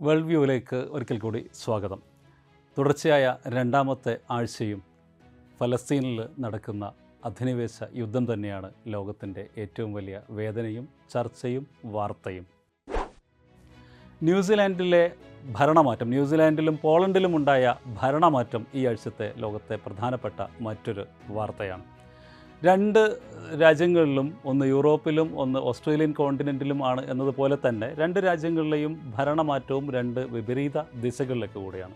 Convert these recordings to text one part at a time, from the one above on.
World വ്യൂവിലേക്ക് ഒരിക്കൽ കൂടി സ്വാഗതം. തുടർച്ചയായ രണ്ടാമത്തെ ആഴ്ചയും ഫലസ്തീനിൽ നടക്കുന്ന അധിനിവേശ യുദ്ധം തന്നെയാണ് ലോകത്തിന്റെ ഏറ്റവും വലിയ വേദനയും ചർച്ചയും വാർത്തയും. ന്യൂസിലാൻഡിലെ ഭരണമാറ്റം ന്യൂസിലാൻഡിലും പോളണ്ടിലും ഉണ്ടായ ഭരണമാറ്റം ഈ ആഴ്ചത്തെ ലോകത്തെ പ്രധാനപ്പെട്ട മറ്റൊരു വാർത്തയാണ്. രണ്ട് രാജ്യങ്ങളിലും ഒന്ന് യൂറോപ്പിലും ഒന്ന് ഓസ്ട്രേലിയൻ കോണ്ടിനെന്റിലും ആണ് എന്നതുപോലെ തന്നെ രണ്ട് രാജ്യങ്ങളിലെയും ഭരണമാറ്റവും രണ്ട് വിപരീത ദിശകളിലേക്ക് കൂടിയാണ്.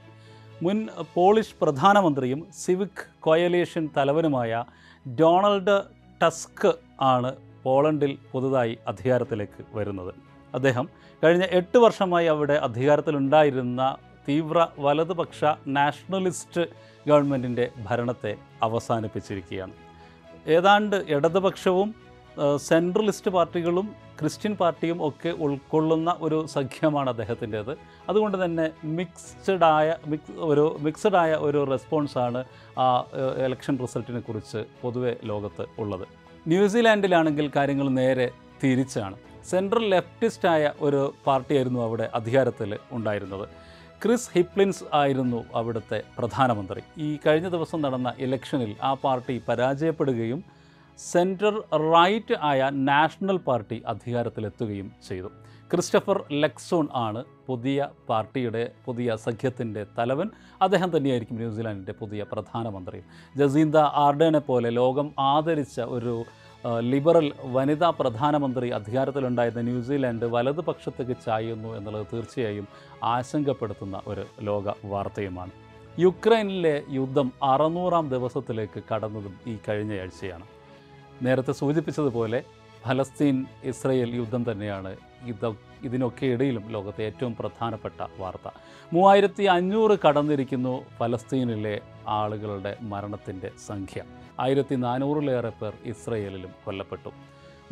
മുൻ പോളിഷ് പ്രധാനമന്ത്രിയും സിവിക് കോയലേഷൻ തലവനുമായ ഡൊണാൾഡ് ടസ്ക് ആണ് പോളണ്ടിൽ പുതുതായി അധികാരത്തിലേക്ക് വരുന്നത്. അദ്ദേഹം കഴിഞ്ഞ എട്ട് വർഷമായി അവിടെ അധികാരത്തിലുണ്ടായിരുന്ന തീവ്ര വലതുപക്ഷ നാഷണലിസ്റ്റ് ഗവൺമെന്റിന്റെ ഭരണത്തെ അവസാനിപ്പിച്ചിരിക്കുകയാണ്. ഏതാണ്ട് ഇടതുപക്ഷവും സെൻട്രലിസ്റ്റ് പാർട്ടികളും ക്രിസ്ത്യൻ പാർട്ടിയും ഒക്കെ ഉൾക്കൊള്ളുന്ന ഒരു സഖ്യമാണ് അദ്ദേഹത്തിന്റേത്. അതുകൊണ്ട് തന്നെ മിക്സ്ഡായ മിക്സ് ഒരു മിക്സഡ് ആയ ഒരു റെസ്പോൺസാണ് ആ ഇലക്ഷൻ റിസൾട്ടിനെ കുറിച്ച് പൊതുവെ ലോകത്ത് ഉള്ളത്. ന്യൂസിലാൻഡിലാണെങ്കിൽ കാര്യങ്ങൾ നേരെ തിരിച്ചാണ്. സെൻട്രൽ ലെഫ്റ്റിസ്റ്റായ ഒരു പാർട്ടിയായിരുന്നു അവിടെ അധികാരത്തിൽ ഉണ്ടായിരുന്നത്. ക്രിസ് ഹിപ്ലിൻസ് ആയിരുന്നു അവിടുത്തെ പ്രധാനമന്ത്രി. ഈ കഴിഞ്ഞ ദിവസം നടന്ന ഇലക്ഷനിൽ ആ പാർട്ടി പരാജയപ്പെടുകയും സെന്റർ റൈറ്റ് ആയ നാഷണൽ പാർട്ടി അധികാരത്തിലെത്തുകയും ചെയ്തു. ക്രിസ്റ്റഫർ ലെക്സോൺ ആണ് പുതിയ പാർട്ടിയുടെ പുതിയ സഖ്യത്തിന്റെ തലവൻ. അദ്ദേഹം തന്നെയായിരിക്കും ന്യൂസിലാൻഡിന്റെ പുതിയ പ്രധാനമന്ത്രി. ജസീന്ത ആർഡേനെ പോലെ ലോകം ആദരിച്ച ഒരു ലിബറൽ വനിതാ പ്രധാനമന്ത്രി അധികാരത്തിലുണ്ടായിരുന്ന ന്യൂസിലാൻഡ് വലതുപക്ഷത്തേക്ക് ചായുന്നു എന്നുള്ളത് തീർച്ചയായും ആശങ്കപ്പെടുത്തുന്ന ഒരു ലോക വാർത്തയുമാണ്. യുക്രൈനിലെ യുദ്ധം അറുന്നൂറാം ദിവസത്തിലേക്ക് കടന്നതും ഈ കഴിഞ്ഞയാഴ്ചയാണ്. നേരത്തെ സൂചിപ്പിച്ചതുപോലെ ഫലസ്തീൻ ഇസ്രയേൽ യുദ്ധം തന്നെയാണ് ഇത് ഇതിനൊക്കെ ഇടയിലും ലോകത്തെ ഏറ്റവും പ്രധാനപ്പെട്ട വാർത്ത. മൂവായിരത്തി അഞ്ഞൂറ് കടന്നിരിക്കുന്നു ഫലസ്തീനിലെ ആളുകളുടെ മരണത്തിന്റെ സംഖ്യ. ആയിരത്തി നാനൂറിലേറെ പേർ ഇസ്രയേലിലും കൊല്ലപ്പെട്ടു.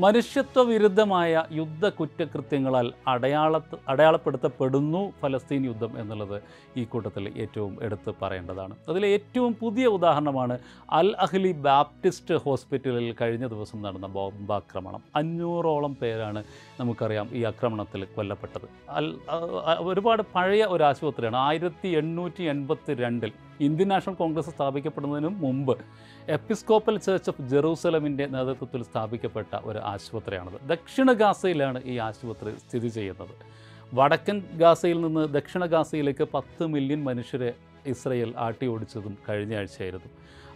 മനുഷ്യത്വ വിരുദ്ധമായ യുദ്ധ കുറ്റകൃത്യങ്ങളാൽ അടയാള അടയാളപ്പെടുത്തപ്പെടുന്നു ഫലസ്തീൻ യുദ്ധം എന്നുള്ളത് ഈ കൂട്ടത്തിൽ ഏറ്റവും എടുത്ത് പറയേണ്ടതാണ്. അതിലെ ഏറ്റവും പുതിയ ഉദാഹരണമാണ് അൽ അഹ്ലി ബാപ്റ്റിസ്റ്റ് ഹോസ്പിറ്റലിൽ കഴിഞ്ഞ ദിവസം നടന്ന ബോംബാക്രമണം. അഞ്ഞൂറോളം പേരാണ് നമുക്കറിയാം ഈ ആക്രമണത്തിൽ കൊല്ലപ്പെട്ടത്. അൽ ഒരുപാട് പഴയ ഒരു ആശുപത്രിയാണ്. ആയിരത്തി എണ്ണൂറ്റി എൺപത്തി രണ്ടിൽ ഇന്ത്യൻ നാഷണൽ കോൺഗ്രസ് സ്ഥാപിക്കപ്പെടുന്നതിനും മുമ്പ് എപ്പിസ്കോപ്പൽ ചർച്ച് ഓഫ് ജെറൂസലമിന്റെ നേതൃത്വത്തിൽ സ്ഥാപിക്കപ്പെട്ട ഒരു ആശുപത്രിയാണത്. ദക്ഷിണ ഗാസയിലാണ് ഈ ആശുപത്രി സ്ഥിതി ചെയ്യുന്നത്. വടക്കൻ ഗാസയിൽ നിന്ന് ദക്ഷിണ ഗാസയിലേക്ക് പത്ത് മില്യൺ മനുഷ്യരെ ഇസ്രയേൽ ആട്ടി ഓടിച്ചതും കഴിഞ്ഞ ആഴ്ചയായിരുന്നു.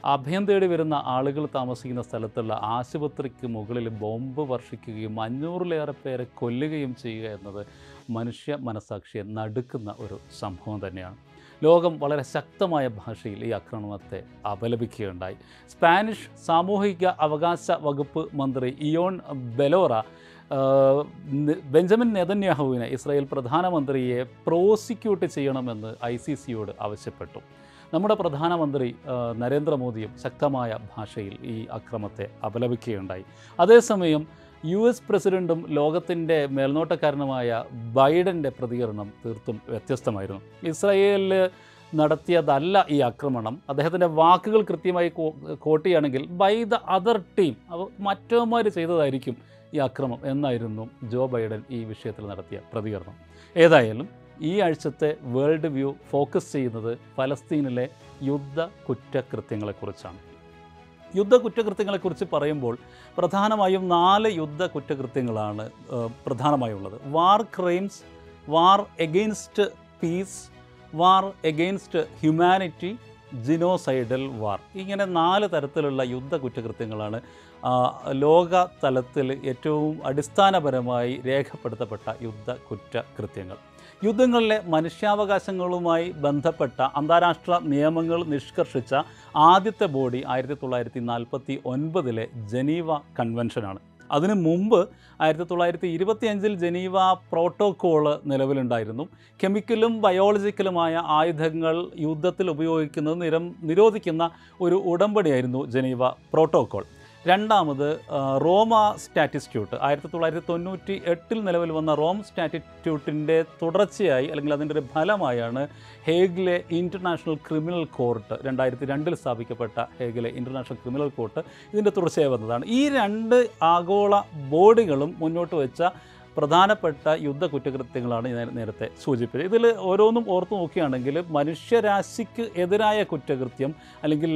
അഭയം തേടി വരുന്ന ആളുകൾ താമസിക്കുന്ന സ്ഥലത്തുള്ള ആശുപത്രിക്ക് മുകളിൽ ബോംബ് വർഷിക്കുകയും അഞ്ഞൂറിലേറെ പേരെ കൊല്ലുകയും ചെയ്യുക എന്നത് മനുഷ്യ മനസാക്ഷിയെ നടുക്കുന്ന ഒരു സംഭവം തന്നെയാണ്. ലോകം വളരെ ശക്തമായ ഭാഷയിൽ ഈ ആക്രമണത്തെ അപലപിക്കുകയുണ്ടായി. സ്പാനിഷ് സാമൂഹിക അവകാശ വകുപ്പ് മന്ത്രി ഇയോൺ ബെലോറ ബെഞ്ചമിൻ നെതന്യാഹുവിനെ ഇസ്രായേൽ പ്രധാനമന്ത്രിയെ പ്രോസിക്യൂട്ട് ചെയ്യണമെന്ന് ഐ സി സിയോട് ആവശ്യപ്പെട്ടു. നമ്മുടെ പ്രധാനമന്ത്രി നരേന്ദ്രമോദിയും ശക്തമായ ഭാഷയിൽ ഈ അക്രമത്തെ അപലപിക്കുകയുണ്ടായി. അതേസമയം യു എസ് പ്രസിഡന്റും ലോകത്തിന്റെ മേൽനോട്ടക്കാരനുമായ ബൈഡന്റെ പ്രതികരണം തീർത്തും വ്യത്യസ്തമായിരുന്നു. ഇസ്രായേലിൽ നടത്തിയതല്ല ഈ ആക്രമണം. അദ്ദേഹത്തിന്റെ വാക്കുകൾ കൃത്യമായി കോട്ട് ചെയ്യുകയാണെങ്കിൽ ബൈ ദ അതർ ടീം അപ്പോൾ മറ്റവന്മാർ ചെയ്തതായിരിക്കും ഈ അക്രമം എന്നായിരുന്നു ജോ ബൈഡൻ ഈ വിഷയത്തിൽ നടത്തിയ പ്രതികരണം. ഏതായാലും ഈ ആഴ്ചത്തെ വേൾഡ് വ്യൂ ഫോക്കസ് ചെയ്യുന്നത് ഫലസ്തീനിലെ യുദ്ധ കുറ്റകൃത്യങ്ങളെക്കുറിച്ചാണ്. യുദ്ധ കുറ്റകൃത്യങ്ങളെക്കുറിച്ച് പറയുമ്പോൾ പ്രധാനമായും നാല് യുദ്ധ കുറ്റകൃത്യങ്ങളാണ് പ്രധാനമായുള്ളത്. War crimes war against peace war against humanity genocidal war ഇങ്ങനെ നാല് തരത്തിലുള്ള യുദ്ധ കുറ്റകൃത്യങ്ങളാണ് ലോക തലത്തിൽ ഏറ്റവും അടിസ്ഥാനപരമായി രേഖപ്പെടുത്തപ്പെട്ട യുദ്ധ കുറ്റകൃത്യങ്ങൾ യുദ്ധങ്ങളിലെ മനുഷ്യാവകാശങ്ങളുമായി ബന്ധപ്പെട്ട അന്താരാഷ്ട്ര നിയമങ്ങൾ നിഷ്കർഷിച്ച ആദ്യത്തെ ബോഡി ആയിരത്തി തൊള്ളായിരത്തി നാൽപ്പത്തി ഒൻപതിലെ ജനീവ കൺവെൻഷനാണ്. അതിനു മുമ്പ് ആയിരത്തി തൊള്ളായിരത്തി ഇരുപത്തി അഞ്ചിൽ ജനീവ പ്രോട്ടോക്കോൾ നിലവിലുണ്ടായിരുന്നു. കെമിക്കലും ബയോളജിക്കലുമായ ആയുധങ്ങൾ യുദ്ധത്തിൽ ഉപയോഗിക്കുന്നത് നിരം നിരോധിക്കുന്ന ഒരു ഉടമ്പടിയായിരുന്നു ജനീവ പ്രോട്ടോക്കോൾ. രണ്ടാമത് റോമ സ്റ്റാറ്റിറ്റ്യൂട്ട് ആയിരത്തി തൊള്ളായിരത്തി തൊണ്ണൂറ്റി എട്ടിൽ നിലവിൽ വന്ന റോം സ്റ്റാറ്റിറ്റ്യൂട്ടിന്റെ തുടർച്ചയായി അല്ലെങ്കിൽ അതിന്റെ ഒരു ഫലമായാണ് ഹേഗിലെ ഇന്റർനാഷണൽ ക്രിമിനൽ കോർട്ട് രണ്ടായിരത്തി രണ്ടിൽ സ്ഥാപിക്കപ്പെട്ട ഹേഗിലെ ഇന്റർനാഷണൽ ക്രിമിനൽ കോർട്ട് ഇതിന്റെ തുടർച്ചയായി വന്നതാണ്. ഈ രണ്ട് ആഗോള ബോഡികളും മുന്നോട്ട് വെച്ച പ്രധാനപ്പെട്ട യുദ്ധ കുറ്റകൃത്യങ്ങളാണ് ഞാൻ നേരത്തെ സൂചിപ്പിച്ചത്. ഇതിൽ ഓരോന്നും ഓർത്തു നോക്കുകയാണെങ്കിൽ മനുഷ്യരാശിക്ക് എതിരായ കുറ്റകൃത്യം അല്ലെങ്കിൽ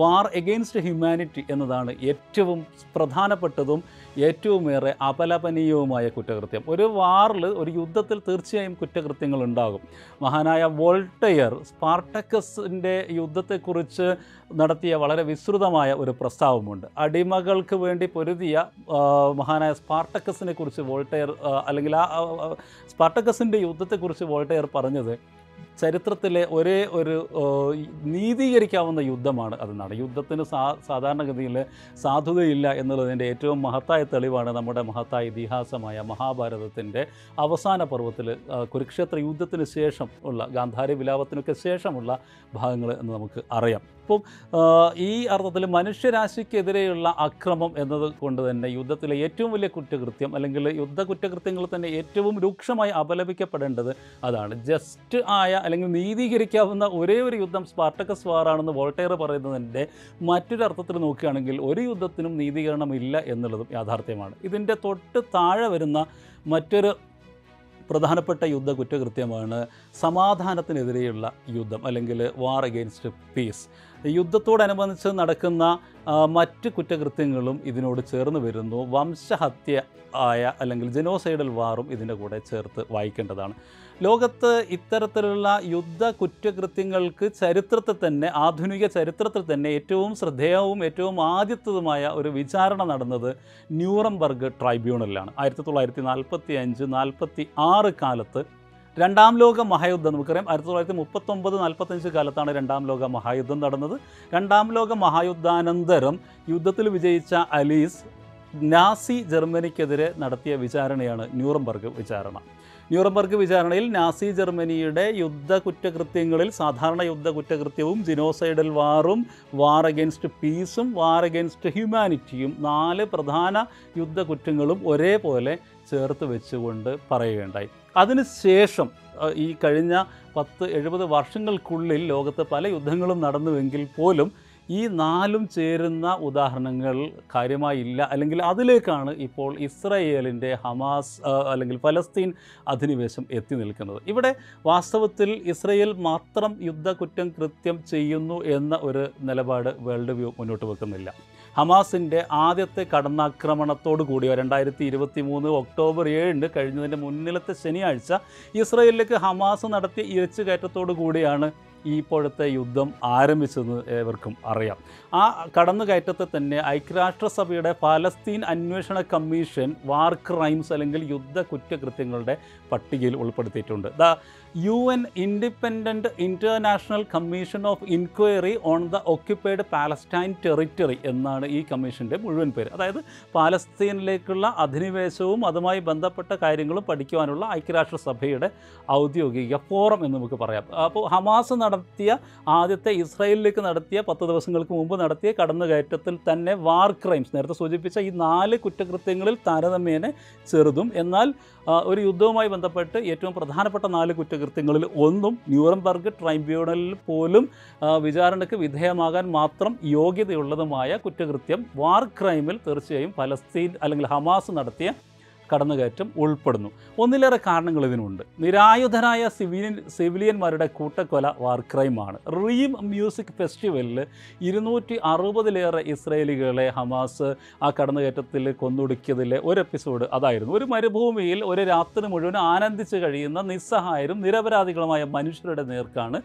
വാർ എഗെയിൻസ്റ്റ് ഹ്യൂമാനിറ്റി എന്നതാണ് ഏറ്റവും പ്രധാനപ്പെട്ടതും ഏറ്റവും ഏറെ അപലപനീയവുമായ കുറ്റകൃത്യം. ഒരു വാറിൽ ഒരു യുദ്ധത്തിൽ തീർച്ചയായും കുറ്റകൃത്യങ്ങൾ ഉണ്ടാകും. മഹാനായ വോൾട്ടയർ സ്പാർട്ടക്കസിന്റെ യുദ്ധത്തെക്കുറിച്ച് നടത്തിയ വളരെ വിസ്തൃതമായ ഒരു പ്രസ്താവമുണ്ട്. അടിമകൾക്ക് വേണ്ടി പൊരുതിയ മഹാനായ സ്പാർട്ടക്കസിനെ കുറിച്ച് വോൾട്ടയർ അല്ലെങ്കിൽ ആ സ്പാർട്ടക്കസിന്റെ യുദ്ധത്തെക്കുറിച്ച് വോൾട്ടയർ പറഞ്ഞത് ചരിത്രത്തിലെ ഒരേ ഒരു നീതീകരിക്കാവുന്ന യുദ്ധമാണ് അത്. നട യുദ്ധത്തിന് സാ സാധാരണഗതിയിൽ സാധുതയില്ല എന്നുള്ളതിന്റെ ഏറ്റവും മഹത്തായ തെളിവാണ് നമ്മുടെ മഹത്തായ ഇതിഹാസമായ മഹാഭാരതത്തിന്റെ അവസാന പർവത്തിൽ കുരുക്ഷേത്ര യുദ്ധത്തിന് ശേഷം ഉള്ള ഗാന്ധാരി വിലാപത്തിനൊക്കെ ശേഷമുള്ള ഭാഗങ്ങൾ എന്ന് നമുക്ക് അറിയാം. അപ്പം ഈ അർത്ഥത്തിൽ മനുഷ്യരാശിക്കെതിരെയുള്ള അക്രമം എന്നത് കൊണ്ട് തന്നെ യുദ്ധത്തിലെ ഏറ്റവും വലിയ കുറ്റകൃത്യം അല്ലെങ്കിൽ യുദ്ധ കുറ്റകൃത്യങ്ങൾ തന്നെ ഏറ്റവും രൂക്ഷമായി അപലപിക്കപ്പെടേണ്ടത് അതാണ്. ജസ്റ്റ് ആയ അല്ലെങ്കിൽ നീതീകരിക്കാവുന്ന ഒരേ ഒരു യുദ്ധം സ്പാർട്ടക്കസ് വാറാണെന്ന് വോൾട്ടയർ പറയുന്നതിന്റെ മറ്റൊരർത്ഥത്തിൽ നോക്കുകയാണെങ്കിൽ ഒരു യുദ്ധത്തിനും നീതീകരണമില്ല എന്നുള്ളതും യാഥാർത്ഥ്യമാണ്. ഇതിന്റെ തൊട്ട് താഴെ വരുന്ന മറ്റൊരു പ്രധാനപ്പെട്ട യുദ്ധ കുറ്റകൃത്യമാണ് സമാധാനത്തിനെതിരെയുള്ള യുദ്ധം അല്ലെങ്കിൽ വാർ അഗെയിൻസ്റ്റ് പീസ് യുദ്ധത്തോടനുബന്ധിച്ച് നടക്കുന്ന മറ്റ് കുറ്റകൃത്യങ്ങളും ഇതിനോട് ചേർന്ന് വരുന്നു. വംശഹത്യ ആയ അല്ലെങ്കിൽ ജനോസൈഡൽ വാറും ഇതിന്റെ കൂടെ ചേർത്ത് വായിക്കേണ്ടതാണ്. ലോകത്ത് ഇത്തരത്തിലുള്ള യുദ്ധ കുറ്റകൃത്യങ്ങൾക്ക് ചരിത്രത്തിൽ തന്നെ ആധുനിക ചരിത്രത്തിൽ തന്നെ ഏറ്റവും ശ്രദ്ധേയവും ഏറ്റവും ആദ്യത്തതുമായ ഒരു വിചാരണ നടന്നത് ന്യൂറംബർഗ് ട്രൈബ്യൂണലിലാണ്. ആയിരത്തി തൊള്ളായിരത്തി നാൽപ്പത്തി അഞ്ച് നാൽപ്പത്തി ആറ് കാലത്ത് രണ്ടാം ലോക മഹായുദ്ധം നമുക്കറിയാം. ആയിരത്തി തൊള്ളായിരത്തി മുപ്പത്തൊമ്പത് നാൽപ്പത്തഞ്ച് കാലത്താണ് രണ്ടാം ലോക മഹായുദ്ധം നടന്നത്. രണ്ടാം ലോക മഹായുദ്ധാനന്തരം യുദ്ധത്തിൽ വിജയിച്ച അലീസ് നാസി ജർമ്മനിക്കെതിരെ നടത്തിയ വിചാരണയാണ് ന്യൂറംബർഗ് വിചാരണ. ന്യൂറംബർഗ് വിചാരണയിൽ നാസി ജർമ്മനിയുടെ യുദ്ധ കുറ്റകൃത്യങ്ങളിൽ സാധാരണ യുദ്ധ കുറ്റകൃത്യവും ജിനോസൈഡൽ വാറും വാർ അഗെയിൻസ്റ്റ് പീസും വാർ അഗെയിൻസ്റ്റ് ഹ്യൂമാനിറ്റിയും നാല് പ്രധാന യുദ്ധ കുറ്റങ്ങളും ഒരേപോലെ ചേർത്ത് വെച്ചുകൊണ്ട് പറയുകയുണ്ടായി. അതിനുശേഷം ഈ കഴിഞ്ഞ പത്ത് എഴുപത് വർഷങ്ങൾക്കുള്ളിൽ ലോകത്ത് പല യുദ്ധങ്ങളും നടന്നുവെങ്കിൽ പോലും ഈ നാലും ചേരുന്ന ഉദാഹരണങ്ങൾ കാര്യമായില്ല. അല്ലെങ്കിൽ അതിലേക്കാണ് ഇപ്പോൾ ഇസ്രയേലിന്റെ ഹമാസ് അല്ലെങ്കിൽ ഫലസ്തീൻ അധിനിവേശം എത്തി നിൽക്കുന്നത്. ഇവിടെ വാസ്തവത്തിൽ ഇസ്രയേൽ മാത്രം യുദ്ധകുറ്റം കൃത്യം ചെയ്യുന്നു എന്ന ഒരു നിലപാട് വേൾഡ് വ്യൂ മുന്നോട്ട് വെക്കുന്നില്ല. ഹമാസിന്റെ ആദ്യത്തെ കടന്നാക്രമണത്തോടു കൂടിയോ രണ്ടായിരത്തി ഇരുപത്തി മൂന്ന് ഒക്ടോബർ ഏഴിന് കഴിഞ്ഞതിന്റെ മുന്നിലത്തെ ശനിയാഴ്ച ഇസ്രയേലിലേക്ക് ഹമാസ് നടത്തിയ ഇരച്ചുകയറ്റത്തോടു കൂടിയാണ് ഈ ഇപ്പോഴത്തെ യുദ്ധം ആരംഭിച്ചതെന്ന് ഏവർക്കും അറിയാം. ആ കടന്നുകയറ്റത്തെ തന്നെ ഐക്യരാഷ്ട്രസഭയുടെ ഫലസ്തീൻ അന്വേഷണ കമ്മീഷൻ വാർ ക്രൈംസ് അല്ലെങ്കിൽ യുദ്ധ കുറ്റകൃത്യങ്ങളുടെ പട്ടികയിൽ ഉൾപ്പെടുത്തിയിട്ടുണ്ട്. The U N Independent International Commission of Inquiry on the Occupied Palestine Territory എന്നാണ് ഈ കമ്മീഷന്റെ മുഴുവൻ പേര്. അതായത് പാലസ്തീനിലേക്കുള്ള അധിനിവേശവും അതുമായി ബന്ധപ്പെട്ട കാര്യങ്ങളും പഠിക്കുവാനുള്ള ഐക്യരാഷ്ട്രസഭയുടെ ഔദ്യോഗിക ഫോറം എന്ന് നമുക്ക് പറയാം. അപ്പോൾ ഹമാസ് നടത്തിയ ആദ്യത്തെ ഇസ്രായേലിലേക്ക് നടത്തിയ പത്ത് ദിവസങ്ങൾക്ക് മുമ്പ് നടത്തിയ കടന്നുകയറ്റത്തിൽ തന്നെ വാർ ക്രൈംസ്. നേരത്തെ സൂചിപ്പിച്ച ഈ നാല് കുറ്റകൃത്യങ്ങളിൽ താരതമ്യേന ചെറുതും. എന്നാൽ ഒരു യുദ്ധവുമായി ബന്ധപ്പെട്ട് ഏറ്റവും പ്രധാനപ്പെട്ട നാല് കുറ്റകൃത്യങ്ങളിൽ ഒന്നും ന്യൂറംബർഗ് ട്രൈബ്യൂണലിൽ പോലും വിചാരണയ്ക്ക് വിധേയമാകാൻ മാത്രം യോഗ്യതയുള്ളതുമായ കുറ്റകൃത്യം വാർ ക്രൈമിൽ തീർച്ചയായും ഫലസ്തീൻ അല്ലെങ്കിൽ ഹമാസ് നടത്തിയ കടന്നുകയറ്റം ഉൾപ്പെടുന്നു. ഒന്നിലേറെ കാരണങ്ങൾ ഇതിനുണ്ട്. നിരായുധരായ സിവിലിയൻ സിവിലിയന്മാരുടെ കൂട്ടക്കൊല വാർ ക്രൈമാണ് റീം മ്യൂസിക് ഫെസ്റ്റിവലിൽ ഇരുന്നൂറ്റി അറുപതിലേറെ ഇസ്രയേലികളെ ഹമാസ് ആ കടന്നുകയറ്റത്തിൽ കൊന്നൊടുക്കിയതിലെ ഒരു എപ്പിസോഡ് അതായിരുന്നു. ഒരു മരുഭൂമിയിൽ ഒരു രാത്രി മുഴുവൻ ആനന്ദിച്ച് കഴിയുന്ന നിസ്സഹായരും നിരപരാധികളുമായ മനുഷ്യരുടെ നേർക്കാണ്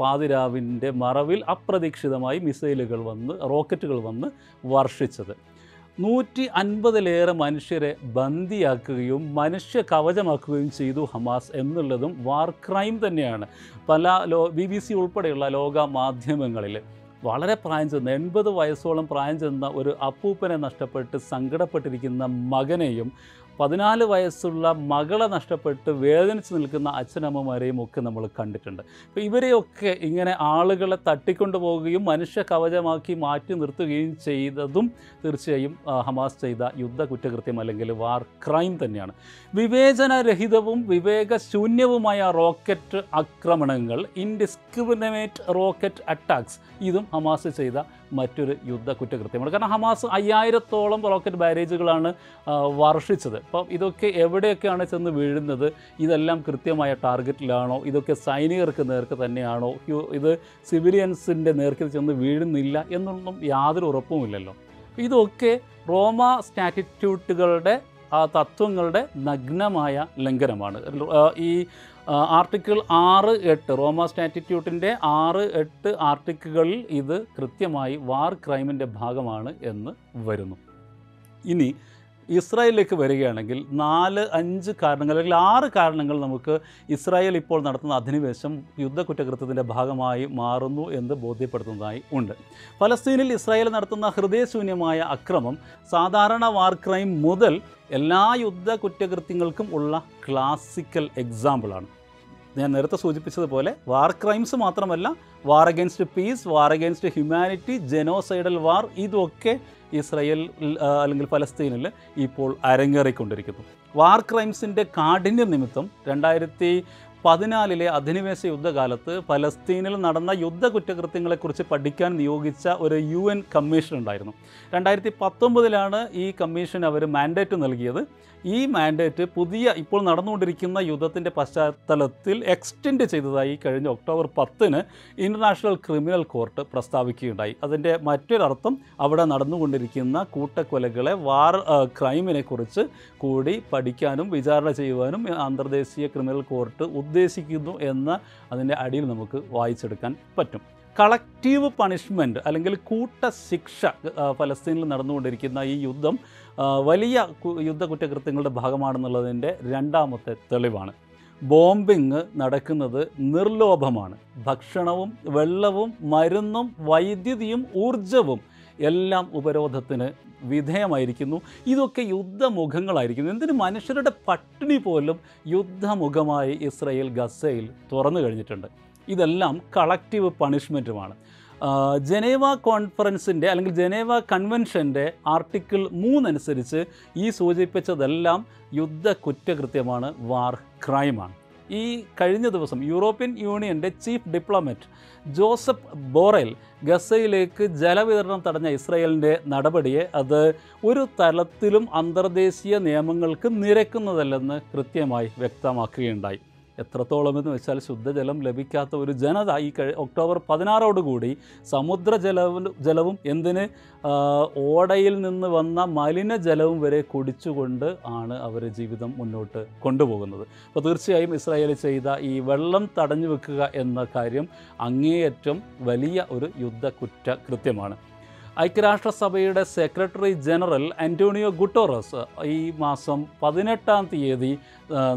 പാതിരാവിന്റെ മറവിൽ അപ്രതീക്ഷിതമായി മിസൈലുകൾ വന്ന് റോക്കറ്റുകൾ വന്ന് വർഷിച്ചത്. നൂറ്റി അൻപതിലേറെ മനുഷ്യരെ ബന്ദിയാക്കുകയും മനുഷ്യ കവചമാക്കുകയും ചെയ്തു ഹമാസ് എന്നുള്ളതും വാർ ക്രൈം തന്നെയാണ്. പല ലോ ബി ബി സി ഉൾപ്പെടെയുള്ള ലോക മാധ്യമങ്ങളിൽ വളരെ പ്രായം ചെന്ന എൺപത് വയസ്സോളം പ്രായം ചെന്ന ഒരു അപ്പൂപ്പനെ നഷ്ടപ്പെട്ട് സങ്കടപ്പെട്ടിരിക്കുന്ന മകനെയും പതിനാല് വയസ്സുള്ള മകളെ നഷ്ടപ്പെട്ട് വേദനിച്ച് നിൽക്കുന്ന അച്ഛനമ്മമാരെയും ഒക്കെ നമ്മൾ കണ്ടിട്ടുണ്ട്. അപ്പോൾ ഇവരെയൊക്കെ ഇങ്ങനെ ആളുകളെ തട്ടിക്കൊണ്ടു പോവുകയും മനുഷ്യ കവചമാക്കി മാറ്റി നിർത്തുകയും ചെയ്തതും തീർച്ചയായും ഹമാസ് ചെയ്ത യുദ്ധ കുറ്റകൃത്യം അല്ലെങ്കിൽ വാർ ക്രൈം തന്നെയാണ്. വിവേചനരഹിതവും വിവേകശൂന്യവുമായ റോക്കറ്റ് ആക്രമണങ്ങൾ ഇൻഡിസ്ക്രിമിനേറ്റ് റോക്കറ്റ് അറ്റാക്സ് ഇതും ഹമാസ് ചെയ്ത മറ്റൊരു യുദ്ധ കുറ്റകൃത്യമാണ് കാരണം ഹമാസ് അയ്യായിരത്തോളം റോക്കറ്റ് ബാരേജുകളാണ് വർഷിച്ചത്. അപ്പം ഇതൊക്കെ എവിടെയൊക്കെയാണ് ചെന്ന് വീഴുന്നത്? ഇതെല്ലാം കൃത്യമായ ടാർഗറ്റിലാണോ? ഇതൊക്കെ സൈനികർക്ക് നേർക്ക് തന്നെയാണോ? ഇത് സിവിലിയൻസിന്റെ നേർക്ക് ചെന്ന് വീഴുന്നില്ല എന്നൊന്നും യാതൊരു ഉറപ്പുമില്ലല്ലോ. ഇതൊക്കെ റോമ സ്റ്റാറ്റിറ്റ്യൂട്ടുകളുടെ ആ തത്വങ്ങളുടെ നഗ്നമായ ലംഘനമാണ്. ഈ ആർട്ടിക്കിൾ ആറ് എട്ട് റോമ സ്റ്റാറ്റിറ്റ്യൂട്ടിന്റെ ആറ് എട്ട് ആർട്ടിക്കിളുകളിൽ ഇത് കൃത്യമായി വാർ ക്രൈമിന്റെ ഭാഗമാണ് എന്ന് വരുന്നു. ഇനി ഇസ്രായേലിലേക്ക് വരികയാണെങ്കിൽ നാല് അഞ്ച് കാരണങ്ങൾ അല്ലെങ്കിൽ ആറ് കാരണങ്ങൾ നമുക്ക് ഇസ്രായേൽ ഇപ്പോൾ നടത്തുന്ന അധിനിവേശം യുദ്ധ കുറ്റകൃത്യത്തിന്റെ ഭാഗമായി മാറുന്നു എന്ന് ബോധ്യപ്പെടുത്തുന്നതായി ഉണ്ട്. ഫലസ്തീനിൽ ഇസ്രായേൽ നടത്തുന്ന ഹൃദയശൂന്യമായ അക്രമം സാധാരണ വാർ ക്രൈം മുതൽ എല്ലാ യുദ്ധ കുറ്റകൃത്യങ്ങൾക്കും ഉള്ള ക്ലാസിക്കൽ എക്സാമ്പിളാണ് ഞാൻ നേരത്തെ സൂചിപ്പിച്ചതുപോലെ വാർ ക്രൈംസ് മാത്രമല്ല war against peace war against humanity genocidal war ഇതൊക്കെ ഇസ്രയേൽ അല്ലെങ്കിൽ ഫലസ്തീനിൽ ഇപ്പോൾ അരങ്ങേറിക്കൊണ്ടിരിക്കുന്നു. വാർ ക്രൈംസിന്റെ കാഠിന്യ നിമിത്തം രണ്ടായിരത്തി പതിനാലിലെ അധിനിവേശ യുദ്ധകാലത്ത് ഫലസ്തീനിൽ നടന്ന യുദ്ധ കുറ്റകൃത്യങ്ങളെക്കുറിച്ച് പഠിക്കാൻ നിയോഗിച്ച ഒരു യു എൻ കമ്മീഷൻ ഉണ്ടായിരുന്നു. രണ്ടായിരത്തി പത്തൊമ്പതിലാണ് ഈ കമ്മീഷൻ അവർ മാൻഡേറ്റ് നൽകിയത്. ഈ മാൻഡേറ്റ് പുതിയ ഇപ്പോൾ നടന്നുകൊണ്ടിരിക്കുന്ന യുദ്ധത്തിന്റെ പശ്ചാത്തലത്തിൽ എക്സ്റ്റെൻഡ് ചെയ്തതായി കഴിഞ്ഞ ഒക്ടോബർ പത്തിന് ഇന്റർനാഷണൽ ക്രിമിനൽ കോർട്ട് പ്രസ്താവിക്കുകയുണ്ടായി. അതിന്റെ മറ്റൊരർത്ഥം അവിടെ നടന്നുകൊണ്ടിരിക്കുന്ന കൂട്ടക്കൊലകളെ വാർ ക്രൈമിനെക്കുറിച്ച് കൂടി പഠിക്കാനും വിചാരണ ചെയ്യുവാനും അന്തർദേശീയ ക്രിമിനൽ കോർട്ട് ഉദ്ദേശിക്കുന്നു എന്ന് അതിന്റെ അടിയിൽ നമുക്ക് വായിച്ചെടുക്കാൻ പറ്റും. കളക്റ്റീവ് പണിഷ്മെന്റ് അല്ലെങ്കിൽ കൂട്ട ശിക്ഷ ഫലസ്തീനിൽ നടന്നുകൊണ്ടിരിക്കുന്ന ഈ യുദ്ധം വലിയ യുദ്ധ കുറ്റകൃത്യങ്ങളുടെ ഭാഗമാണെന്നുള്ളതിന്റെ രണ്ടാമത്തെ തെളിവാണ്. ബോംബിങ് നടക്കുന്നത് നിർലോഭമാണ്. ഭക്ഷണവും വെള്ളവും മരുന്നും വൈദ്യുതിയും ഊർജവും എല്ലാം ഉപരോധത്തിന് വിധേയമായിരിക്കുന്നു. ഇതൊക്കെ യുദ്ധമുഖങ്ങളായിരിക്കുന്നു. എന്തിന് മനുഷ്യരുടെ പട്ടിണി പോലും യുദ്ധമുഖമായി ഇസ്രയേൽ ഗസയിൽ തുറന്നു കഴിഞ്ഞിട്ടുണ്ട്. ഇതെല്ലാം കളക്റ്റീവ് പണിഷ്മെന്റുമാണ് ജനേവ കോൺഫറൻസിന്റെ അല്ലെങ്കിൽ ജനേവ കൺവെൻഷന്റെ ആർട്ടിക്കിൾ മൂന്നനുസരിച്ച് ഈ സൂചിപ്പിച്ചതെല്ലാം യുദ്ധ കുറ്റകൃത്യമാണ് വാർ ക്രൈമാണ്. ഈ കഴിഞ്ഞ ദിവസം യൂറോപ്യൻ യൂണിയന്റെ ചീഫ് ഡിപ്ലോമറ്റ് ജോസഫ് ബോറൽ ഗസയിലേക്ക് ജലവിതരണം തടഞ്ഞ ഇസ്രയേലിന്റെ നടപടിയെ അത് ഒരു തലത്തിലും അന്തർദേശീയ നിയമങ്ങൾക്ക് നിരക്കുന്നതല്ലെന്ന് കൃത്യമായി വ്യക്തമാക്കുകയുണ്ടായി. എത്രത്തോളം എന്ന് വെച്ചാൽ ശുദ്ധജലം ലഭിക്കാത്ത ഒരു ജനത ഈ കഴി ഒക്ടോബർ പതിനാറോടുകൂടി സമുദ്ര ജലവും ജലവും എന്തിന് ഓടയിൽ നിന്ന് വന്ന മലിനജലവും വരെ കുടിച്ചുകൊണ്ട് ആണ് അവർ ജീവിതം മുന്നോട്ട് കൊണ്ടുപോകുന്നത്. അപ്പോൾ തീർച്ചയായും ഇസ്രായേൽ ചെയ്ത ഈ വെള്ളം തടഞ്ഞു വെക്കുക എന്ന കാര്യം അങ്ങേയറ്റം വലിയ ഒരു യുദ്ധ കുറ്റ കൃത്യമാണ് ഐക്യരാഷ്ട്രസഭയുടെ സെക്രട്ടറി ജനറൽ അന്റോണിയോ ഗുട്ടോറസ് ഈ മാസം പതിനെട്ടാം തീയതി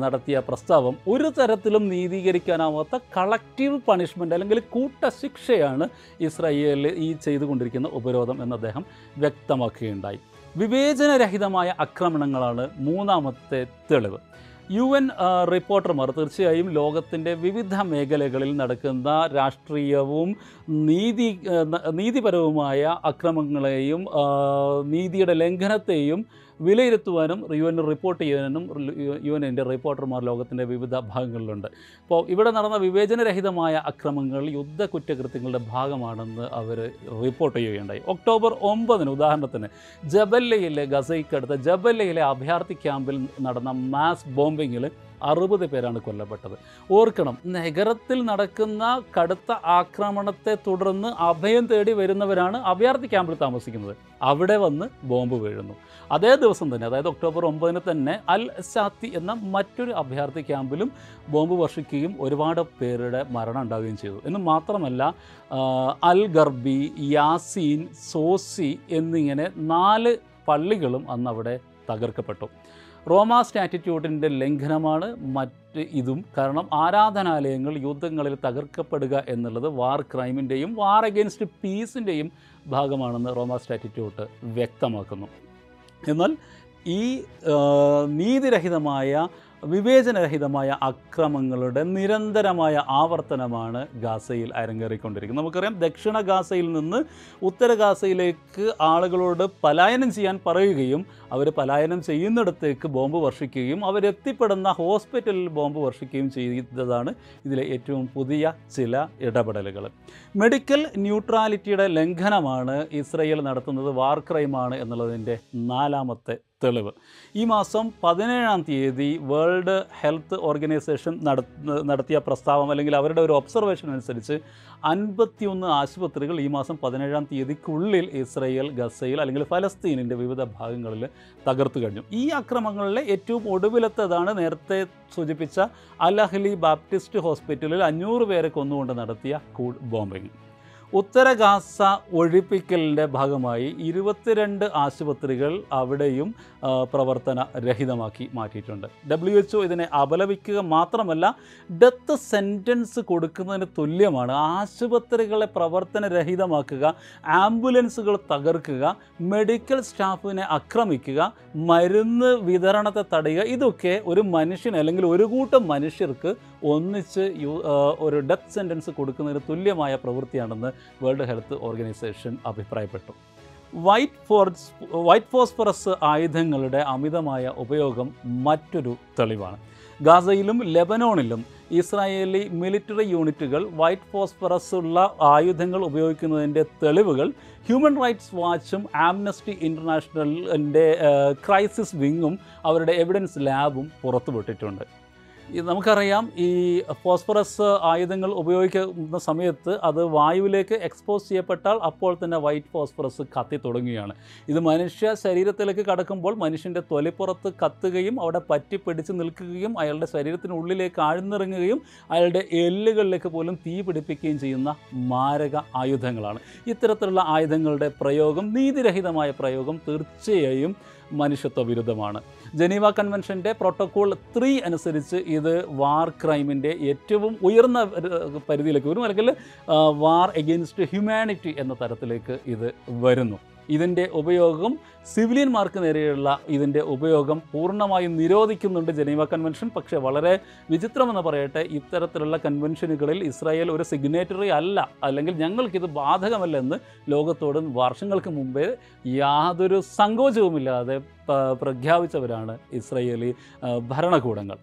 നടത്തിയ പ്രസ്താവം ഒരു തരത്തിലും നീതീകരിക്കാനാവാത്ത കളക്റ്റീവ് പണിഷ്മെന്റ് അല്ലെങ്കിൽ കൂട്ടശിക്ഷയാണ് ഇസ്രായേലിൽ ഈ ചെയ്തുകൊണ്ടിരിക്കുന്ന ഉപരോധം എന്ന് അദ്ദേഹം വ്യക്തമാക്കുകയുണ്ടായി. വിവേചനരഹിതമായ ആക്രമണങ്ങളാണ് മൂന്നാമത്തെ തെളിവ്. യു എൻ റിപ്പോർട്ടർമാർ തീർച്ചയായും ലോകത്തിന്റെ വിവിധ മേഖലകളിൽ നടക്കുന്ന രാഷ്ട്രീയവും നീതി നീതിപരവുമായ അക്രമങ്ങളെയും നീതിയുടെ ലംഘനത്തെയും വിലയിരുത്തുവാനും യു എൻ റിപ്പോർട്ട് ചെയ്യാനും യു എന്റെ റിപ്പോർട്ടർമാർ ലോകത്തിന്റെ വിവിധ ഭാഗങ്ങളിലുണ്ട്. അപ്പോൾ ഇവിടെ നടന്ന വിവേചനരഹിതമായ അക്രമങ്ങൾ യുദ്ധ കുറ്റകൃത്യങ്ങളുടെ ഭാഗമാണെന്ന് അവർ റിപ്പോർട്ട് ചെയ്യുകയുണ്ടായി. ഒക്ടോബർ ഒമ്പതിന് ഉദാഹരണത്തിന് ജബല്ലയിലെ ഗസയ്ക്കടുത്ത് ജബല്ലയിലെ അഭയാർത്ഥി ക്യാമ്പിൽ നടന്ന മാസ് ബോംബിങ്ങിൽ അറുപത് പേരാണ് കൊല്ലപ്പെട്ടത്. ഓർക്കണം നഗരത്തിൽ നടക്കുന്ന കടുത്ത ആക്രമണത്തെ തുടർന്ന് അഭയം തേടി വരുന്നവരാണ് അഭയാർത്ഥി ക്യാമ്പിൽ താമസിക്കുന്നത്. അവിടെ വന്ന് ബോംബ് വീഴുന്നു. അതേ ദിവസം തന്നെ അതായത് ഒക്ടോബർ ഒമ്പതിന് തന്നെ അൽ സാത്തി എന്ന മറ്റൊരു അഭയാർത്ഥി ക്യാമ്പിലും ബോംബ് വർഷിക്കുകയും ഒരുപാട് പേരുടെ മരണം ഉണ്ടാവുകയും ചെയ്തു. എന്ന് മാത്രമല്ല അൽ ഗർബി യാസീൻ സോസി എന്നിങ്ങനെ നാല് പള്ളികളും അന്ന് അവിടെ തകർക്കപ്പെട്ടു. റോമ സ്റ്റാറ്റിറ്റ്യൂഡിന്റെ ലംഘനമാണ് മറ്റ് ഇതും. കാരണം ആരാധനാലയങ്ങൾ യുദ്ധങ്ങളിൽ തകർക്കപ്പെടുക എന്നുള്ളത് വാർ ക്രൈമിന്റെയും വാർ അഗെയിൻസ്റ്റ് പീസിന്റെയും ഭാഗമാണെന്ന് റോമ സ്റ്റാറ്റിറ്റ്യൂട്ട് വ്യക്തമാക്കുന്നു. എന്നാൽ ഈ നീതിരഹിതമായ വിവേചനരഹിതമായ അക്രമങ്ങളുടെ നിരന്തരമായ ആവർത്തനമാണ് ഗാസയിൽ അരങ്ങേറിക്കൊണ്ടിരിക്കുന്നത്. നമുക്കറിയാം ദക്ഷിണ ഗാസയിൽ നിന്ന് ഉത്തര ഗാസയിലേക്ക് ആളുകളോട് പലായനം ചെയ്യാൻ പറയുകയും അവർ പലായനം ചെയ്യുന്നിടത്തേക്ക് ബോംബ് വർഷിക്കുകയും അവരെത്തിപ്പെടുന്ന ഹോസ്പിറ്റലിൽ ബോംബ് വർഷിക്കുകയും ചെയ്തതാണ് ഇതിലെ ഏറ്റവും പുതിയ ചില ഇടപെടലുകൾ. മെഡിക്കൽ ന്യൂട്രാലിറ്റിയുടെ ലംഘനമാണ് ഇസ്രയേൽ നടത്തുന്നത് വാർ ക്രൈമാണ് എന്നുള്ളതിന്റെ നാലാമത്തെ തെളിവ്. ഈ മാസം പതിനേഴാം തീയതി വേൾഡ് ഹെൽത്ത് ഓർഗനൈസേഷൻ നട- നടത്തിയ പ്രസ്താവം അല്ലെങ്കിൽ അവരുടെ ഒരു ഒബ്സർവേഷൻ അനുസരിച്ച് അൻപത്തിയൊന്ന് ആശുപത്രികൾ ഈ മാസം പതിനേഴാം തീയതിക്കുള്ളിൽ ഇസ്രയേൽ ഗസയിൽ അല്ലെങ്കിൽ ഫലസ്തീനിന്റെ വിവിധ ഭാഗങ്ങളിൽ തകർത്തു കഴിഞ്ഞു. ഈ അക്രമങ്ങളിലെ ഏറ്റവും ഒടുവിലത്തേതാണ് നേരത്തെ സൂചിപ്പിച്ച അൽ അഹ്ലി ബാപ്റ്റിസ്റ്റ് ഹോസ്പിറ്റലിൽ അഞ്ഞൂറ് പേരെ കൊന്നുകൊണ്ട് നടത്തിയ കൂഡ് ബോംബിംഗ്. ഉത്തര ഗാസ ഒഴിപ്പിക്കലിന്റെ ഭാഗമായി ഇരുപത്തിരണ്ട് ആശുപത്രികൾ അവിടെയും പ്രവർത്തന രഹിതമാക്കി മാറ്റിയിട്ടുണ്ട്. ഡബ്ല്യു എച്ച് ഇതിനെ അപലപിക്കുക മാത്രമല്ല ഡെത്ത് സെന്റൻസ് കൊടുക്കുന്നതിന് തുല്യമാണ്. ആശുപത്രികളെ പ്രവർത്തനരഹിതമാക്കുക ആംബുലൻസുകൾ തകർക്കുക മെഡിക്കൽ സ്റ്റാഫിനെ ആക്രമിക്കുക മരുന്ന് വിതരണത്തെ തടയുക ഇതൊക്കെ ഒരു മനുഷ്യന് അല്ലെങ്കിൽ ഒരു കൂട്ടം മനുഷ്യർക്ക് ഒന്നിച്ച് യു- ഒരു ഡെത്ത് സെന്റൻസ് കൊടുക്കുന്നതിന് തുല്യമായ പ്രവൃത്തിയാണെന്ന് വേൾഡ് ഹെൽത്ത് ഓർഗനൈസേഷൻ അഭിപ്രായപ്പെട്ടു. വൈറ്റ് ഫോർസ് വൈറ്റ് ഫോസ്ഫറസ് ആയുധങ്ങളുടെ അമിതമായ ഉപയോഗം മറ്റൊരു തെളിവാണ്. ഗാസയിലും ലെബനോണിലും ഇസ്രായേലി മിലിറ്ററി യൂണിറ്റുകൾ വൈറ്റ് ഫോസ്ഫറസ് ഉള്ള ആയുധങ്ങൾ ഉപയോഗിക്കുന്നതിന്റെ തെളിവുകൾ ഹ്യൂമൻ റൈറ്റ്സ് വാച്ചും ആംനസ്റ്റി ഇന്റർനാഷണലിന്റെ ക്രൈസിസ് വിങ്ങും അവരുടെ എവിഡൻസ് ലാബും പുറത്തുവിട്ടിട്ടുണ്ട്. നമുക്കറിയാം ഈ ഫോസ്ഫറസ് ആയുധങ്ങൾ ഉപയോഗിക്കുന്ന സമയത്ത് അത് വായുവിലേക്ക് എക്സ്പോസ് ചെയ്യപ്പെട്ടാൽ അപ്പോൾ തന്നെ വൈറ്റ് ഫോസ്ഫറസ് കത്തി തുടങ്ങുകയാണ്. ഇത് മനുഷ്യ ശരീരത്തിലേക്ക് കടക്കുമ്പോൾ മനുഷ്യന്റെ തൊലിപ്പുറത്ത് കത്തുകയും അവിടെ പറ്റി പിടിച്ച് നിൽക്കുകയും അയാളുടെ ശരീരത്തിനുള്ളിലേക്ക് ആഴ്ന്നിറങ്ങുകയും അയാളുടെ എല്ലുകളിലേക്ക് പോലും തീ പിടിപ്പിക്കുകയും ചെയ്യുന്ന മാരക ആയുധങ്ങളാണ്. ഇത്തരത്തിലുള്ള ആയുധങ്ങളുടെ പ്രയോഗം നീതിരഹിതമായ പ്രയോഗം തീർച്ചയായും മനുഷ്യത്വ വിരുദ്ധമാണ്. ജനീവ കൺവെൻഷന്റെ പ്രോട്ടോകോൾ ത്രീ അനുസരിച്ച് ഇത് വാർ ക്രൈമിന്റെ ഏറ്റവും ഉയർന്ന പരിധിയിലേക്ക് വരും അല്ലെങ്കിൽ വാർ എഗെയിൻസ്റ്റ് ഹ്യൂമാനിറ്റി എന്ന തരത്തിലേക്ക് ഇത് വരുന്നു. ഇതിന്റെ ഉപയോഗം സിവിലിയന്മാർക്ക് നേരെയുള്ള ഇതിന്റെ ഉപയോഗം പൂർണമായും നിരോധിക്കുന്നുണ്ട് ജനീവ കൺവെൻഷൻ. പക്ഷേ വളരെ വിചിത്രമെന്ന് പറയട്ടെ ഇത്തരത്തിലുള്ള കൺവെൻഷനുകളിൽ ഇസ്രായേൽ ഒരു സിഗ്നേറ്ററി അല്ല. അല്ലെങ്കിൽ ഞങ്ങൾക്കിത് ബാധകമല്ലെന്ന് ലോകത്തോട് വർഷങ്ങൾക്ക് മുമ്പേ യാതൊരു സങ്കോചവുമില്ലാതെ പ്രഖ്യാപിച്ചവരാണ് ഇസ്രയേലി ഭരണകൂടങ്ങൾ.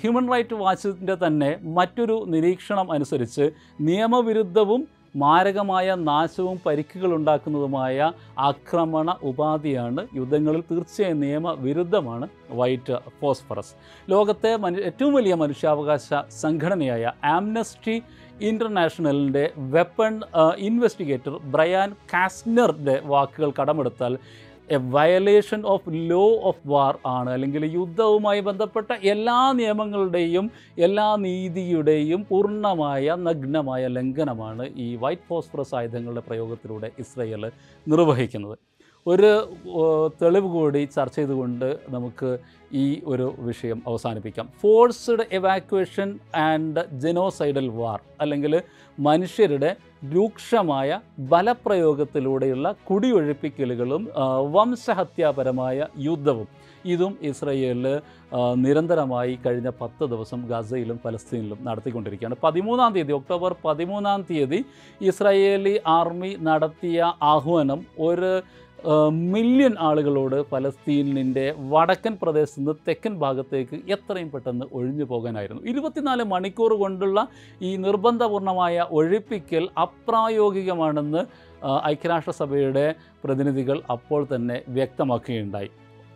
ഹ്യൂമൻ റൈറ്റ് വാച്ചിന്റെ തന്നെ മറ്റൊരു നിരീക്ഷണം അനുസരിച്ച് നിയമവിരുദ്ധവും മാരകമായ നാശവും പരിക്കുകളുണ്ടാക്കുന്നതുമായ ആക്രമണ ഉപാധിയാണ് യുദ്ധങ്ങളിൽ തീർച്ചയായും നിയമവിരുദ്ധമാണ് വൈറ്റ് ഫോസ്ഫറസ്. ലോകത്തെ മനു ഏറ്റവും വലിയ മനുഷ്യാവകാശ സംഘടനയായ ആംനസ്റ്റി ഇന്റർനാഷണലിന്റെ വെപ്പൺ ഇൻവെസ്റ്റിഗേറ്റർ ബ്രയാൻ കാസ്നറുടെ വാക്കുകൾ കടമെടുത്താൽ a violation of law of war ആണ്. അല്ലെങ്കിൽ യുദ്ധവുമായി ബന്ധപ്പെട്ട എല്ലാ നിയമങ്ങളുടെയും എല്ലാ നീതിയുടെയും പൂർണമായ നഗ്നമായ ലംഘനമാണ് ഈ വൈറ്റ് ഫോസ്ഫറസ് ആയുധങ്ങളുടെ പ്രയോഗത്തിലൂടെ ഇസ്രയേൽ നിർവഹിക്കുന്നത്. ഒരു തെളിവ് കൂടി ചർച്ച ചെയ്തുകൊണ്ട് നമുക്ക് ഈ ഒരു വിഷയം അവസാനിപ്പിക്കാം. ഫോഴ്സ്ഡ് എവാക്വേഷൻ ആൻഡ് ജെനോസൈഡൽ വാർ അല്ലെങ്കിൽ മനുഷ്യരുടെ രൂക്ഷമായ ബലപ്രയോഗത്തിലൂടെയുള്ള കുടിയൊഴിപ്പിക്കലുകളും വംശഹത്യാപരമായ യുദ്ധവും ഇതും ഇസ്രയേലിൽ നിരന്തരമായി കഴിഞ്ഞ പത്ത് ദിവസം ഗസയിലും ഫലസ്തീനിലും നടത്തിക്കൊണ്ടിരിക്കുകയാണ്. പതിമൂന്നാം തീയതി ഒക്ടോബർ പതിമൂന്നാം തീയതി ഇസ്രയേലി ആർമി നടത്തിയ ആഹ്വാനം ഒരു മില്യൺ ആളുകളോട് ഫലസ്തീനിന്റെ വടക്കൻ പ്രദേശത്ത് നിന്ന് തെക്കൻ ഭാഗത്തേക്ക് എത്രയും പെട്ടെന്ന് ഒഴിഞ്ഞു പോകാനായിരുന്നു. ഇരുപത്തിനാല് മണിക്കൂർ കൊണ്ടുള്ള ഈ നിർബന്ധപൂർണമായ ഒഴിപ്പിക്കൽ അപ്രായോഗികമാണെന്ന് ഐക്യരാഷ്ട്രസഭയുടെ പ്രതിനിധികൾ അപ്പോൾ തന്നെ വ്യക്തമാക്കുകയുണ്ടായി.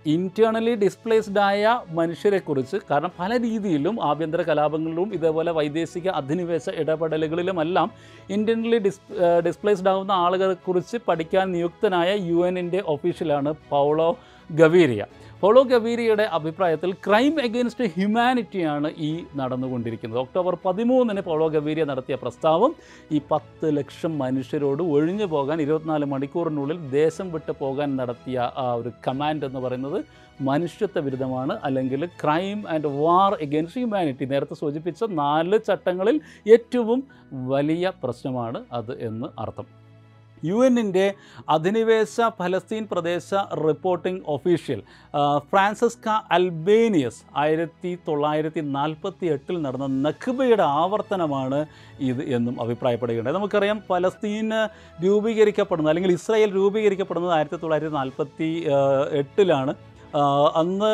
ഇന്റേർണലി ഡിസ്പ്ലേസ്ഡ് ആയ മനുഷ്യരെക്കുറിച്ച് കാരണം പല രീതിയിലും ആഭ്യന്തര കലാപങ്ങളിലും ഇതേപോലെ വൈദേശിക അധിനിവേശ ഇടപെടലുകളിലുമെല്ലാം ഇന്ത്യൻലി ഡിസ് ഡിസ്പ്ലേസ്ഡ് ആവുന്ന ആളുകളെക്കുറിച്ച് പഠിക്കാൻ നിയുക്തനായ യു എന്നിന്റെ ഒഫീഷ്യലാണ് പൗളോ ഗവീരിയ. പൗളോ ഗവീരിയുടെ അഭിപ്രായത്തിൽ ക്രൈം എഗെയിൻസ്റ്റ് ഹ്യൂമാനിറ്റിയാണ് ഈ നടന്നുകൊണ്ടിരിക്കുന്നത്. ഒക്ടോബർ പതിമൂന്നിന് പോളോ ഗവീരിയ നടത്തിയ പ്രസ്താവം ഈ പത്ത് ലക്ഷം മനുഷ്യരോട് ഒഴിഞ്ഞു പോകാൻ ഇരുപത്തിനാല് മണിക്കൂറിനുള്ളിൽ ദേശം വിട്ട് പോകാൻ നടത്തിയ ആ ഒരു കമാൻഡ് എന്ന് പറയുന്നത് മനുഷ്യത്വ വിരുദ്ധമാണ്. അല്ലെങ്കിൽ crime and war against humanity നേരത്തെ സൂചിപ്പിച്ച നാല് ചട്ടങ്ങളിൽ ഏറ്റവും വലിയ പ്രശ്നമാണ് അത് എന്ന് അർത്ഥം. യു എന്നിന്റെ അധിനിവേശ ഫലസ്തീൻ പ്രദേശ റിപ്പോർട്ടിംഗ് ഒഫീഷ്യൽ ഫ്രാൻസിസ്ക അൽബേനിയസ് ആയിരത്തി തൊള്ളായിരത്തി നാൽപ്പത്തി എട്ടിൽ നടന്ന നഖ്ബയുടെ ആവർത്തനമാണ് ഇത് എന്നും അഭിപ്രായപ്പെടുകയുണ്ടായി. നമുക്കറിയാം ഫലസ്തീന് രൂപീകരിക്കപ്പെടുന്നത് അല്ലെങ്കിൽ ഇസ്രായേൽ രൂപീകരിക്കപ്പെടുന്നത് ആയിരത്തി തൊള്ളായിരത്തി നാൽപ്പത്തി എട്ടിലാണ്. അന്ന്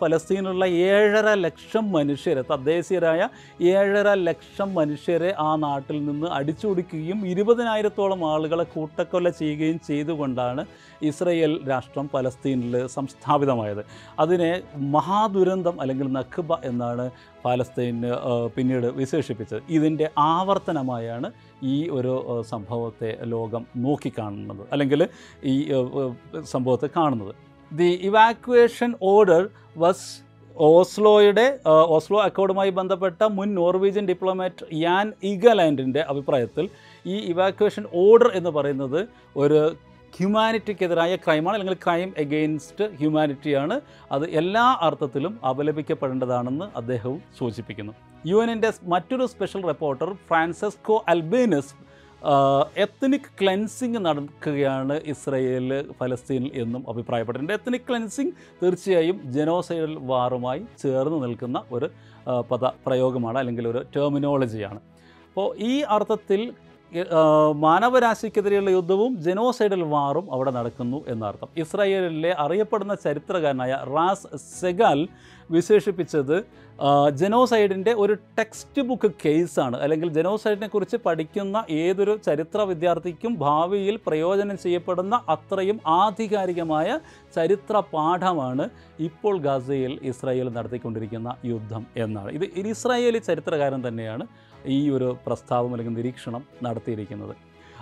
ഫലസ്തീനിലുള്ള ഏഴര ലക്ഷം മനുഷ്യരെ തദ്ദേശീയരായ ഏഴര ലക്ഷം മനുഷ്യരെ ആ നാട്ടിൽ നിന്ന് അടിച്ചൊടുക്കുകയും ഇരുപതിനായിരത്തോളം ആളുകളെ കൂട്ടക്കൊല ചെയ്യുകയും ചെയ്തുകൊണ്ടാണ് ഇസ്രയേൽ രാഷ്ട്രം പലസ്തീനിൽ സംസ്ഥാപിതമായത്. അതിനെ മഹാദുരന്തം അല്ലെങ്കിൽ നഖബ എന്നാണ് പാലസ്തീന് പിന്നീട് വിശേഷിപ്പിച്ചത്. ഇതിന്റെ ആവർത്തനമായാണ് ഈ ഒരു സംഭവത്തെ ലോകം നോക്കിക്കാണുന്നത് അല്ലെങ്കിൽ ഈ സംഭവത്തെ കാണുന്നത്. ദി ഇവാക്വേഷൻ ഓർഡർ വസ് ഓസ്ലോയുടെ ഓസ്ലോ അക്കോർഡുമായി ബന്ധപ്പെട്ട മുൻ നോർവീജിയൻ ഡിപ്ലോമാറ്റ് യാൻ ഇഗലാൻഡിന്റെ അഭിപ്രായത്തിൽ ഈ ഇവാക്വേഷൻ ഓർഡർ എന്ന് പറയുന്നത് ഒരു ഹ്യൂമാനിറ്റിക്കെതിരായ ക്രൈമാണ് അല്ലെങ്കിൽ ക്രൈം എഗെയിൻസ്റ്റ് ഹ്യൂമാനിറ്റിയാണ് അത് എല്ലാ അർത്ഥത്തിലും അപലപിക്കപ്പെടേണ്ടതാണെന്ന് അദ്ദേഹവും സൂചിപ്പിക്കുന്നു. യു എനിന്റെ മറ്റൊരു special reporter Francesco Albanese ethnic cleansing നടക്കുകയാണ് ഇസ്രയേൽ ഫലസ്തീനിൽ എന്നും അഭിപ്രായപ്പെട്ടിട്ടുണ്ട്. എത്തനിക് ക്ലെൻസിങ് തീർച്ചയായും ജനോസൈഡൽ വാറുമായി ചേർന്ന് നിൽക്കുന്ന ഒരു പദ പ്രയോഗമാണ് അല്ലെങ്കിൽ ഒരു ടെർമിനോളജിയാണ് അപ്പോൾ ഈ അർത്ഥത്തിൽ മാനവരാശിക്കെതിരെയുള്ള യുദ്ധവും ജനോസൈഡൽ വാറും അവിടെ നടക്കുന്നു എന്നർത്ഥം. ഇസ്രായേലിലെ അറിയപ്പെടുന്ന ചരിത്രകാരനായ റാസ് സെഗാൽ വിശേഷിപ്പിച്ചത് ജനോസൈഡിന്റെ ഒരു ടെക്സ്റ്റ് ബുക്ക് കേസാണ്. അല്ലെങ്കിൽ ജനോസൈഡിനെ കുറിച്ച് പഠിക്കുന്ന ഏതൊരു ചരിത്ര വിദ്യാർത്ഥിക്കും ഭാവിയിൽ പ്രയോജനം ചെയ്യപ്പെടുന്ന അത്രയും ആധികാരികമായ ചരിത്ര പാഠമാണ് ഇപ്പോൾ ഗാസയിൽ ഇസ്രായേൽ നടത്തിക്കൊണ്ടിരിക്കുന്ന യുദ്ധം എന്നാണ്. ഇത് ഇസ്രായേലി ചരിത്രകാരൻ തന്നെയാണ്. ഈ ഒരു പ്രസ്താവം അല്ലെങ്കിൽ നിരീക്ഷണം നടത്തിയിരിക്കുന്നത്.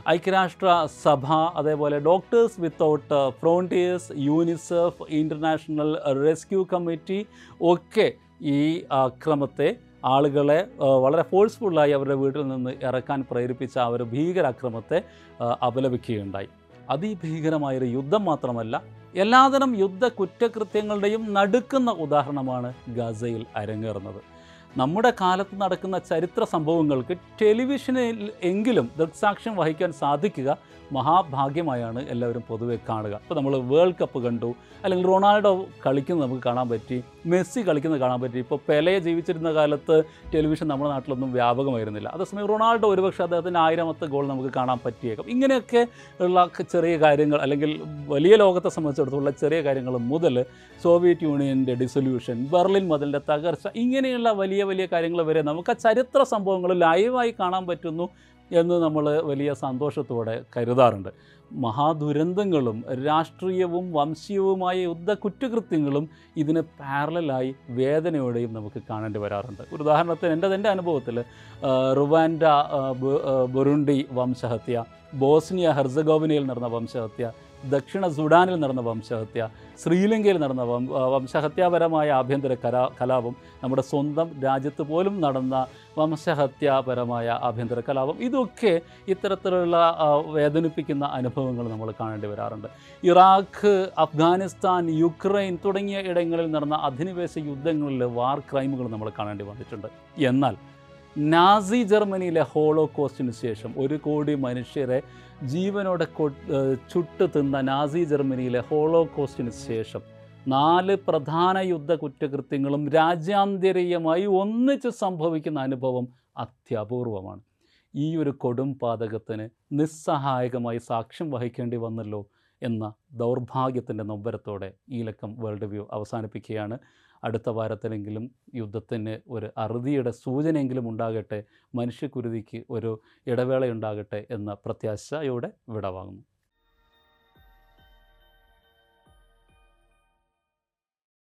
ഐക്യരാഷ്ട്ര സഭ അതേപോലെ Doctors Without Frontiers UNICEF International Rescue Committee ഒക്കെ ഈ അക്രമത്തെ ആളുകളെ വളരെ ഫോഴ്സ്ഫുള്ളായി അവരുടെ വീട്ടിൽ നിന്ന് ഇറക്കാൻ പ്രേരിപ്പിച്ച ആ ഒരു ഭീകരാക്രമത്തെ അപലപിക്കുകയുണ്ടായി. അതിഭീകരമായൊരു യുദ്ധം മാത്രമല്ല എല്ലാതരം യുദ്ധ കുറ്റകൃത്യങ്ങളുടെയും നടുക്കുന്ന ഉദാഹരണമാണ് ഗസയിൽ അരങ്ങേറുന്നത്. നമ്മുടെ കാലത്ത് നടക്കുന്ന ചരിത്ര സംഭവങ്ങൾക്ക് ടെലിവിഷനിൽ എങ്കിലും ദൃക്സാക്ഷ്യം വഹിക്കാൻ സാധിക്കുക. മഹാഭാഗ്യമായാണ് എല്ലാവരും പൊതുവെ കാണുക. ഇപ്പോൾ നമ്മൾ വേൾഡ് കപ്പ് കണ്ടു. അല്ലെങ്കിൽ റൊണാൾഡോ കളിക്കുന്നത് നമുക്ക് കാണാൻ പറ്റി. മെസ്സി കളിക്കുന്നത് കാണാൻ പറ്റി. ഇപ്പോൾ പെലയെ ജീവിച്ചിരുന്ന കാലത്ത് ടെലിവിഷൻ നമ്മുടെ നാട്ടിലൊന്നും വ്യാപകമായിരുന്നില്ല. അതേസമയം റൊണാൾഡോ ഒരുപക്ഷെ അദ്ദേഹത്തിന്റെ ആയിരമത്തെ ഗോൾ നമുക്ക് കാണാൻ പറ്റിയേക്കും. ഇങ്ങനെയൊക്കെ ഉള്ള ചെറിയ കാര്യങ്ങൾ അല്ലെങ്കിൽ വലിയ ലോകത്തെ സംബന്ധിച്ചിടത്തോളം ചെറിയ കാര്യങ്ങൾ മുതൽ സോവിയറ്റ് യൂണിയന്റെ ഡിസൊല്യൂഷൻ ബെർലിൻ മതിലിന്റെ തകർച്ച ഇങ്ങനെയുള്ള വലിയ വലിയ കാര്യങ്ങൾ വരെ നമുക്ക് ആ ചരിത്ര സംഭവങ്ങൾ ലൈവായി കാണാൻ പറ്റുന്നു. എന്ന് നമ്മൾ വലിയ സന്തോഷത്തോടെ കരുതാറുണ്ട്. മഹാദുരന്തങ്ങളും രാഷ്ട്രീയവും വംശീയവുമായ യുദ്ധ കുറ്റകൃത്യങ്ങളും ഇതിന് പാരലായി വേദനയോടെയും നമുക്ക് കാണേണ്ടി വരാറുണ്ട്. ഉദാഹരണത്തിന് എന്റെ എന്റെ അനുഭവത്തിൽ റുവാൻഡ ആ, ബുറുണ്ടി വംശഹത്യ ബോസ്നിയ ഹെർസഗോവിനയിൽ നടന്ന വംശഹത്യ ദക്ഷിണ സുഡാനിൽ നടന്ന വംശഹത്യ ശ്രീലങ്കയിൽ നടന്ന വംശഹത്യാപരമായ ആഭ്യന്തര കലാ കലാപം നമ്മുടെ സ്വന്തം രാജ്യത്ത് പോലും നടന്ന വംശഹത്യാപരമായ ആഭ്യന്തര കലാപം. ഇതൊക്കെ ഇത്തരത്തിലുള്ള വേദനിപ്പിക്കുന്ന അനുഭവങ്ങൾ നമ്മൾ കാണേണ്ടി വരാറുണ്ട്. ഇറാഖ് അഫ്ഗാനിസ്ഥാൻ യുക്രൈൻ തുടങ്ങിയ ഇടങ്ങളിൽ നടന്ന അധിനിവേശ യുദ്ധങ്ങളിൽ വാർ ക്രൈമുകൾ നമ്മൾ കാണേണ്ടി വന്നിട്ടുണ്ട്. എന്നാൽ നാസി ജർമ്മനിയിലെ ഹോളോ കോസ്റ്റിന് ശേഷം ഒരു കോടി മനുഷ്യരെ ജീവനോടെ ചുട്ടു തിന്ന നാസി ജർമ്മനിയിലെ ഹോളോ കോസ്റ്റിന് ശേഷം നാല് പ്രധാന യുദ്ധ കുറ്റകൃത്യങ്ങളും രാജ്യാന്തരീയമായി ഒന്നിച്ച് സംഭവിക്കുന്ന അനുഭവം അത്യപൂർവമാണ്. ഈ ഒരു കൊടും പാതകത്തിന് നിസ്സഹായകമായി സാക്ഷ്യം വഹിക്കേണ്ടി വന്നല്ലോ എന്ന ദൗർഭാഗ്യത്തിന്റെ നൊമ്പരത്തോടെ ഈ ലക്കം വേൾഡ് വ്യൂ അവസാനിപ്പിക്കുകയാണ്. അടുത്ത വാരത്തിലെങ്കിലും യുദ്ധത്തിന് ഒരു അറുതിയുടെ സൂചനയെങ്കിലും ഉണ്ടാകട്ടെ മനുഷ്യക്കുരുതിക്ക് ഒരു ഇടവേളയുണ്ടാകട്ടെ എന്ന പ്രത്യാശയോടെ വിടവാങ്ങുന്നു.